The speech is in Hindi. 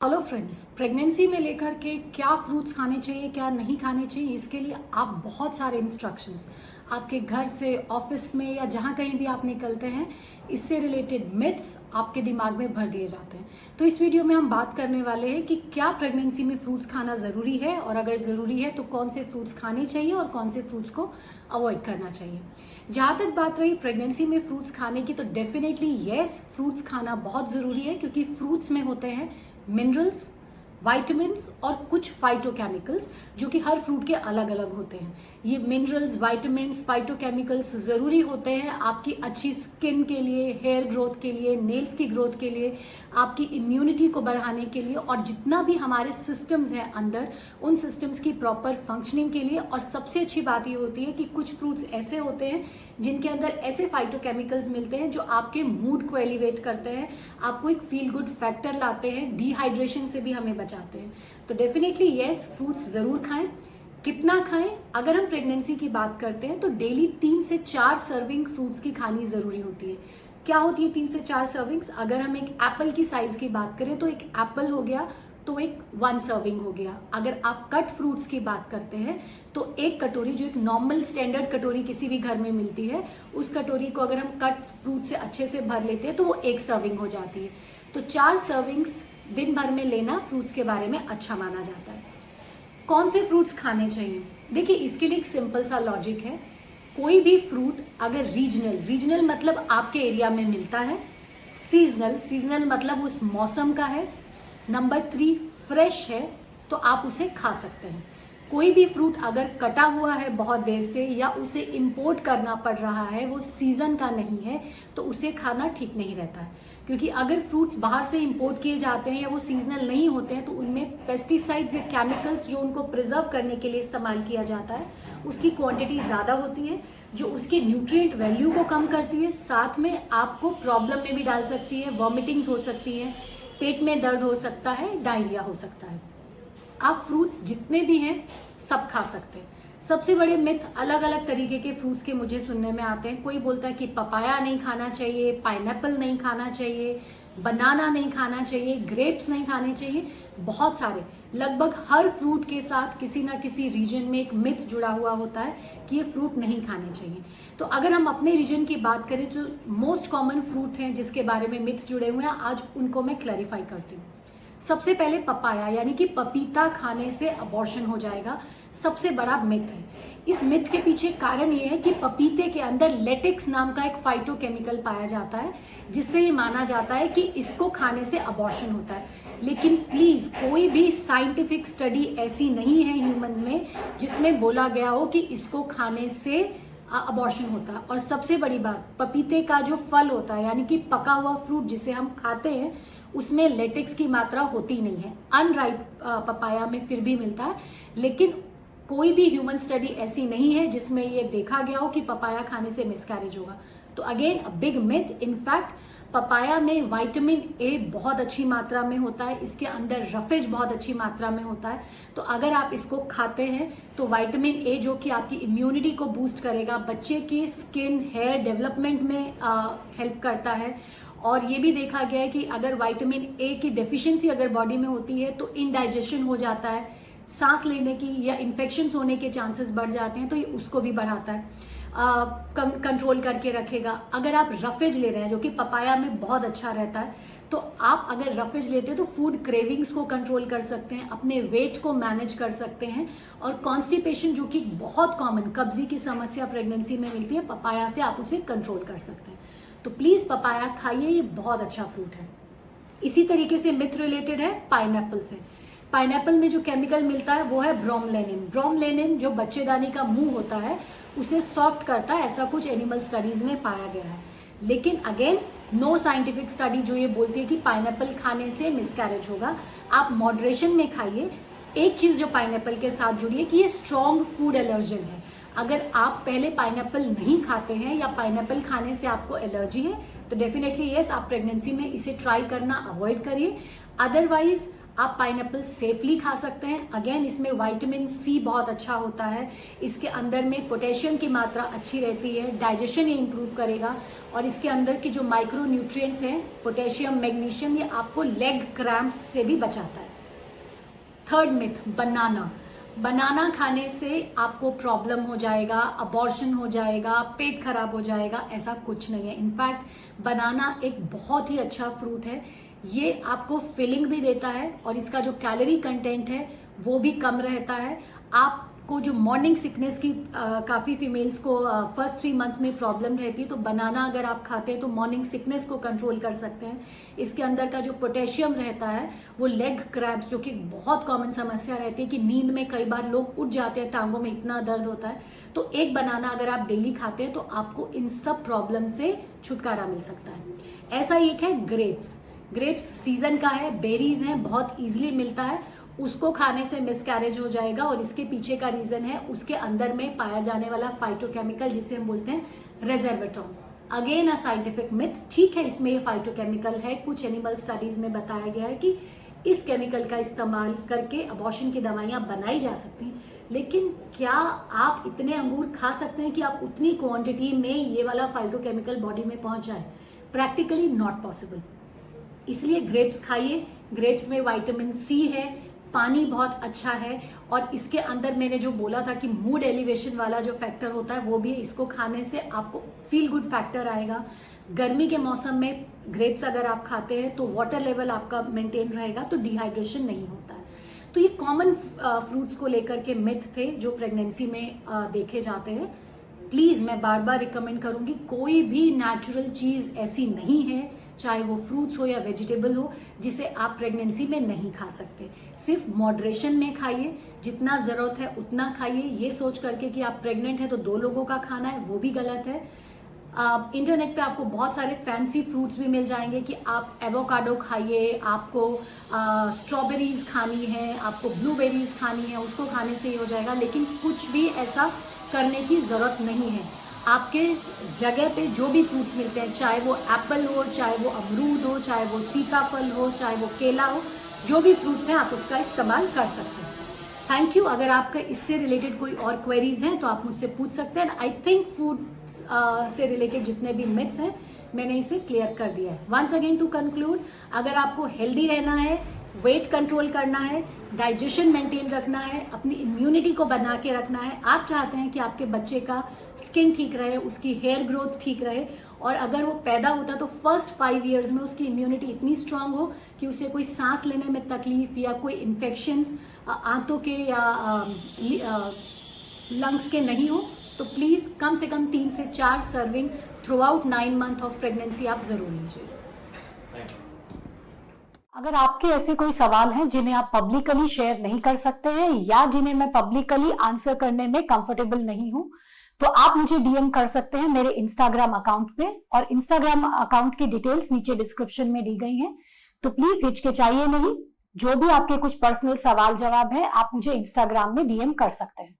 हेलो फ्रेंड्स, प्रेगनेंसी में लेकर के क्या फ्रूट्स खाने चाहिए, क्या नहीं खाने चाहिए, इसके लिए आप बहुत सारे इंस्ट्रक्शंस आपके घर से ऑफ़िस में या जहाँ कहीं भी आप निकलते हैं, इससे रिलेटेड मिथ्स आपके दिमाग में भर दिए जाते हैं। तो इस वीडियो में हम बात करने वाले हैं कि क्या प्रेगनेंसी में फ्रूट्स खाना ज़रूरी है और अगर ज़रूरी है तो कौन से फ्रूट्स खाने चाहिए और कौन से फ्रूट्स को अवॉइड करना चाहिए। जहाँ तक बात रही प्रेगनेंसी में फ्रूट्स खाने की तो डेफिनेटली येस फ्रूट्स खाना बहुत ज़रूरी है, क्योंकि फ्रूट्स में होते हैं मिनरल्स वाइटामिन्स और कुछ फाइटोकेमिकल्स जो कि हर फ्रूट के अलग अलग होते हैं। ये मिनरल्स वाइटामिन्स फाइटोकेमिकल्स ज़रूरी होते हैं आपकी अच्छी स्किन के लिए हेयर ग्रोथ के लिए नेल्स की ग्रोथ के लिए, आपकी इम्यूनिटी को बढ़ाने के लिए और जितना भी हमारे सिस्टम्स हैं अंदर, उन सिस्टम्स की प्रॉपर फंक्शनिंग के लिए और सबसे अच्छी बात ये होती है कि कुछ फ्रूट्स ऐसे होते हैं जिनके अंदर ऐसे फाइटोकेमिकल्स मिलते हैं जो आपके मूड को एलिवेट करते हैं। आपको एक फील गुड फैक्टर लाते हैं। डिहाइड्रेशन से भी हमें बचाते हैं। तो डेफिनेटली येस फ्रूट्स ज़रूर खाएँ। कितना खाएँ? अगर हम प्रेगनेंसी की बात करते हैं तो डेली तीन से चार सर्विंग फ्रूट्स की खानी ज़रूरी होती है। क्या होती है तीन से चार सर्विंग्स अगर हम एक एप्पल की साइज़ की बात करें तो एक एप्पल हो गया तो एक वन सर्विंग हो गया। अगर आप कट फ्रूट्स की बात करते हैं तो एक कटोरी, जो एक नॉर्मल स्टैंडर्ड कटोरी किसी भी घर में मिलती है, उस कटोरी को अगर हम कट फ्रूट से अच्छे से भर लेते हैं तो वो एक सर्विंग हो जाती है। तो चार सर्विंग्स दिन भर में लेना फ्रूट्स के बारे में अच्छा माना जाता है। कौन से फ्रूट्स खाने चाहिए? देखिए, इसके लिए एक सिंपल सा लॉजिक है। कोई भी फ्रूट अगर रीजनल रीजनल मतलब आपके एरिया में मिलता है। सीजनल सीजनल मतलब उस मौसम का है। नंबर थ्री फ्रेश है तो आप उसे खा सकते हैं। कोई भी फ्रूट अगर कटा हुआ है बहुत देर से या उसे इंपोर्ट करना पड़ रहा है, वो सीज़न का नहीं है तो उसे खाना ठीक नहीं रहता है। क्योंकि अगर फ्रूट्स बाहर से इंपोर्ट किए जाते हैं या वो सीजनल नहीं होते हैं तो उनमें पेस्टिसाइड्स या केमिकल्स जो उनको प्रिजर्व करने के लिए इस्तेमाल किया जाता है, उसकी क्वांटिटी ज़्यादा होती है, जो उसके न्यूट्रिएंट वैल्यू को कम करती है। साथ में आपको प्रॉब्लम में भी डाल सकती है वॉमिटिंग्स हो सकती हैं, पेट में दर्द हो सकता है डायरिया हो सकता है। आप फ्रूट्स जितने भी हैं, सब खा सकते हैं। सबसे बड़े मिथ अलग अलग तरीके के फ्रूट्स के मुझे सुनने में आते हैं। कोई बोलता है कि पपाया नहीं खाना चाहिए पाइनएप्पल नहीं खाना चाहिए बनाना नहीं खाना चाहिए ग्रेप्स नहीं खाने चाहिए, बहुत सारे। लगभग हर फ्रूट के साथ किसी ना किसी रीजन में एक मिथ जुड़ा हुआ होता है कि ये फ्रूट नहीं खाने चाहिए। तो अगर हम अपने रीजन की बात करें, जो मोस्ट कॉमन फ्रूट हैं, जिसके बारे में मिथ जुड़े हुए हैं, आज उनको मैं क्लैरिफाई करती हूँ। सबसे पहले पपाया, यानी कि पपीता खाने से अबॉर्शन हो जाएगा। सबसे बड़ा मिथ है। इस मिथ के पीछे कारण ये है कि पपीते के अंदर लेटेक्स नाम का एक फाइटोकेमिकल पाया जाता है, जिससे ये माना जाता है कि इसको खाने से अबॉर्शन होता है। लेकिन प्लीज़ कोई भी साइंटिफिक स्टडी ऐसी नहीं है ह्यूमन में, जिसमें बोला गया हो कि इसको खाने से अबॉर्शन होता है। और सबसे बड़ी बात, पपीते का जो फल होता है, यानी कि पका हुआ फ्रूट जिसे हम खाते हैं, उसमें लेटेक्स की मात्रा होती नहीं है। अनराइप पपाया में फिर भी मिलता है। लेकिन कोई भी ह्यूमन स्टडी ऐसी नहीं है जिसमें ये देखा गया हो कि पपाया खाने से मिसकैरेज होगा। तो again a big myth in fact papaya में विटामिन ए बहुत अच्छी मात्रा में होता है। इसके अंदर रफेज बहुत अच्छी मात्रा में होता है। तो अगर आप इसको खाते हैं तो विटामिन ए जो कि आपकी इम्यूनिटी को बूस्ट करेगा, बच्चे की स्किन हेयर डेवलपमेंट में हेल्प करता है। और ये भी देखा गया है कि अगर विटामिन ए की डेफिशिएंसी अगर बॉडी में होती है तो इनडाइजेशन हो जाता है। सांस लेने की या इन्फेक्शन होने के चांसेस बढ़ जाते हैं तो ये उसको भी बढ़ाता है। कंट्रोल करके रखेगा। अगर आप रफेज ले रहे हैं, जो कि पपाया में बहुत अच्छा रहता है तो आप अगर रफेज लेते हैं तो फ़ूड क्रेविंग्स को कंट्रोल कर सकते हैं, अपने वेट को मैनेज कर सकते हैं, और कॉन्स्टिपेशन जो कि बहुत कॉमन कब्जी की समस्या प्रेगनेंसी में मिलती है पपाया से आप उसे कंट्रोल कर सकते हैं। तो प्लीज़ पपाया खाइए, ये बहुत अच्छा फ्रूट है। इसी तरीके से मिथ रिलेटेड है पाइन से। पाइन में जो केमिकल मिलता है, वो है ब्रोमलेनिन। ब्रोमलेनिन जो बच्चेदानी का मुँह होता है, उसे सॉफ्ट करता है, ऐसा कुछ एनिमल स्टडीज़ में पाया गया है। लेकिन अगेन, नो साइंटिफिक स्टडी जो ये बोलती है कि पाइनएप्पल खाने से मिसकैरेज होगा। आप मॉडरेशन में खाइए। एक चीज़ जो पाइनएप्पल के साथ जुड़ी है कि ये स्ट्रॉन्ग फ़ूड एलर्जन है। अगर आप पहले पाइनएप्पल नहीं खाते हैं या पाइन खाने से आपको एलर्जी है तो डेफिनेटली येस आप प्रेगनेंसी में इसे ट्राई करना अवॉइड करिए। अदरवाइज़ आप पाइन सेफली खा सकते हैं। अगेन इसमें विटामिन सी बहुत अच्छा होता है। इसके अंदर में पोटेशियम की मात्रा अच्छी रहती है। डाइजेशन ये इम्प्रूव करेगा। और इसके अंदर की जो माइक्रो न्यूट्रिएंट्स हैं पोटेशियम मैग्नीशियम ये आपको लेग क्रैम्प्स से भी बचाता है। थर्ड मिथ बनाना बनाना खाने से आपको प्रॉब्लम हो जाएगा अबॉर्शन हो जाएगा, पेट खराब हो जाएगा, ऐसा कुछ नहीं है। इनफैक्ट बनाना एक बहुत ही अच्छा फ्रूट है। ये आपको फिलिंग भी देता है और इसका जो कैलोरी कंटेंट है, वो भी कम रहता है। आप को जो मॉर्निंग सिकनेस की काफ़ी फीमेल्स को फ़र्स्ट थ्री मंथ्स में प्रॉब्लम रहती है तो बनाना अगर आप खाते हैं तो मॉर्निंग सिकनेस को कंट्रोल कर सकते हैं। इसके अंदर का जो पोटेशियम रहता है, वो लेग क्रैब्स जो कि बहुत कॉमन समस्या रहती है कि नींद में कई बार लोग उठ जाते हैं, टांगों में इतना दर्द होता है। तो एक बनाना अगर आप डेली खाते हैं तो आपको इन सब प्रॉब्लम से छुटकारा मिल सकता है। ऐसा एक है ग्रेप्स ग्रेप्स सीज़न का है, बेरीज हैं, बहुत ईजिली मिलता है। उसको खाने से मिसकैरेज हो जाएगा और इसके पीछे का रीजन है, उसके अंदर में पाया जाने वाला फाइटोकेमिकल जिसे हम बोलते हैं रेजर्वेटॉन अगेन अ साइंटिफिक मिथ ठीक है, इसमें ये फाइटोकेमिकल है। कुछ एनिमल स्टडीज़ में बताया गया है कि इस केमिकल का इस्तेमाल करके अबॉर्शन की दवाइयाँ बनाई जा सकती हैं। लेकिन क्या आप इतने अंगूर खा सकते हैं कि आप उतनी क्वांटिटी में ये वाला फाइटोकेमिकल बॉडी में पहुँच जाए? प्रैक्टिकली नॉट पॉसिबल इसलिए ग्रेप्स खाइए। ग्रेप्स में विटामिन सी है, पानी बहुत अच्छा है और इसके अंदर मैंने जो बोला था कि मूड एलिवेशन वाला जो फैक्टर होता है, वो भी इसको खाने से आपको फील गुड फैक्टर आएगा। गर्मी के मौसम में ग्रेप्स अगर आप खाते हैं तो वाटर लेवल आपका मेंटेन रहेगा तो डिहाइड्रेशन नहीं होता है। तो ये कॉमन फ्रूट्स को लेकर के मिथ थे जो प्रेगनेंसी में देखे जाते हैं। प्लीज़ मैं बार बार रिकमेंड करूँगी, कोई भी नेचुरल चीज़ ऐसी नहीं है चाहे वो फ्रूट्स हो या वेजिटेबल हो, जिसे आप प्रेगनेंसी में नहीं खा सकते। सिर्फ़ मॉडरेशन में खाइए, जितना ज़रूरत है उतना खाइए। ये सोच करके कि आप प्रेग्नेंट हैं तो दो लोगों का खाना है, वो भी गलत है। आप इंटरनेट पे आपको बहुत सारे फैंसी फ्रूट्स भी मिल जाएँगे कि आप एवोकाडो खाइए, आपको स्ट्रॉबेरीज खानी है, आपको ब्लूबेरीज खानी है, उसको खाने से ही हो जाएगा। लेकिन कुछ भी ऐसा करने की ज़रूरत नहीं है। आपके जगह पे जो भी फ्रूट्स मिलते हैं, चाहे वो एप्पल हो, चाहे वो अमरूद हो, चाहे वो सीताफल हो, चाहे वो केला हो, जो भी फ्रूट्स हैं, आप उसका इस्तेमाल कर सकते हैं। थैंक यू अगर आपका इससे रिलेटेड कोई और क्वेरीज हैं तो आप मुझसे पूछ सकते हैं। आई थिंक फ़ूड से रिलेटेड जितने भी मिथ्स हैं, मैंने इसे क्लियर कर दिया है। वंस अगेन टू कंक्लूड अगर आपको हेल्दी रहना है वेट कंट्रोल करना है डाइजेशन मेंटेन रखना है, अपनी इम्यूनिटी को बना के रखना है। आप चाहते हैं कि आपके बच्चे का स्किन ठीक रहे, उसकी हेयर ग्रोथ ठीक रहे और अगर वो पैदा होता तो फ़र्स्ट फाइव ईयर्स में उसकी इम्यूनिटी इतनी स्ट्रांग हो कि उसे कोई सांस लेने में तकलीफ़ या कोई इन्फेक्शंस आंतों के या लंग्स के नहीं हो तो प्लीज़ कम से कम तीन से चार serving throughout nine month of pregnancy आप ज़रूर लीजिए। अगर आपके ऐसे कोई सवाल हैं जिन्हें आप पब्लिकली शेयर नहीं कर सकते हैं या जिन्हें मैं पब्लिकली आंसर करने में कंफर्टेबल नहीं हूँ तो आप मुझे डीएम कर सकते हैं मेरे इंस्टाग्राम अकाउंट पे और इंस्टाग्राम अकाउंट की डिटेल्स नीचे डिस्क्रिप्शन में दी गई हैं। तो प्लीज़ हिचकिचाइए नहीं। जो भी आपके कुछ पर्सनल सवाल जवाब है, आप मुझे इंस्टाग्राम में डीएम कर सकते हैं।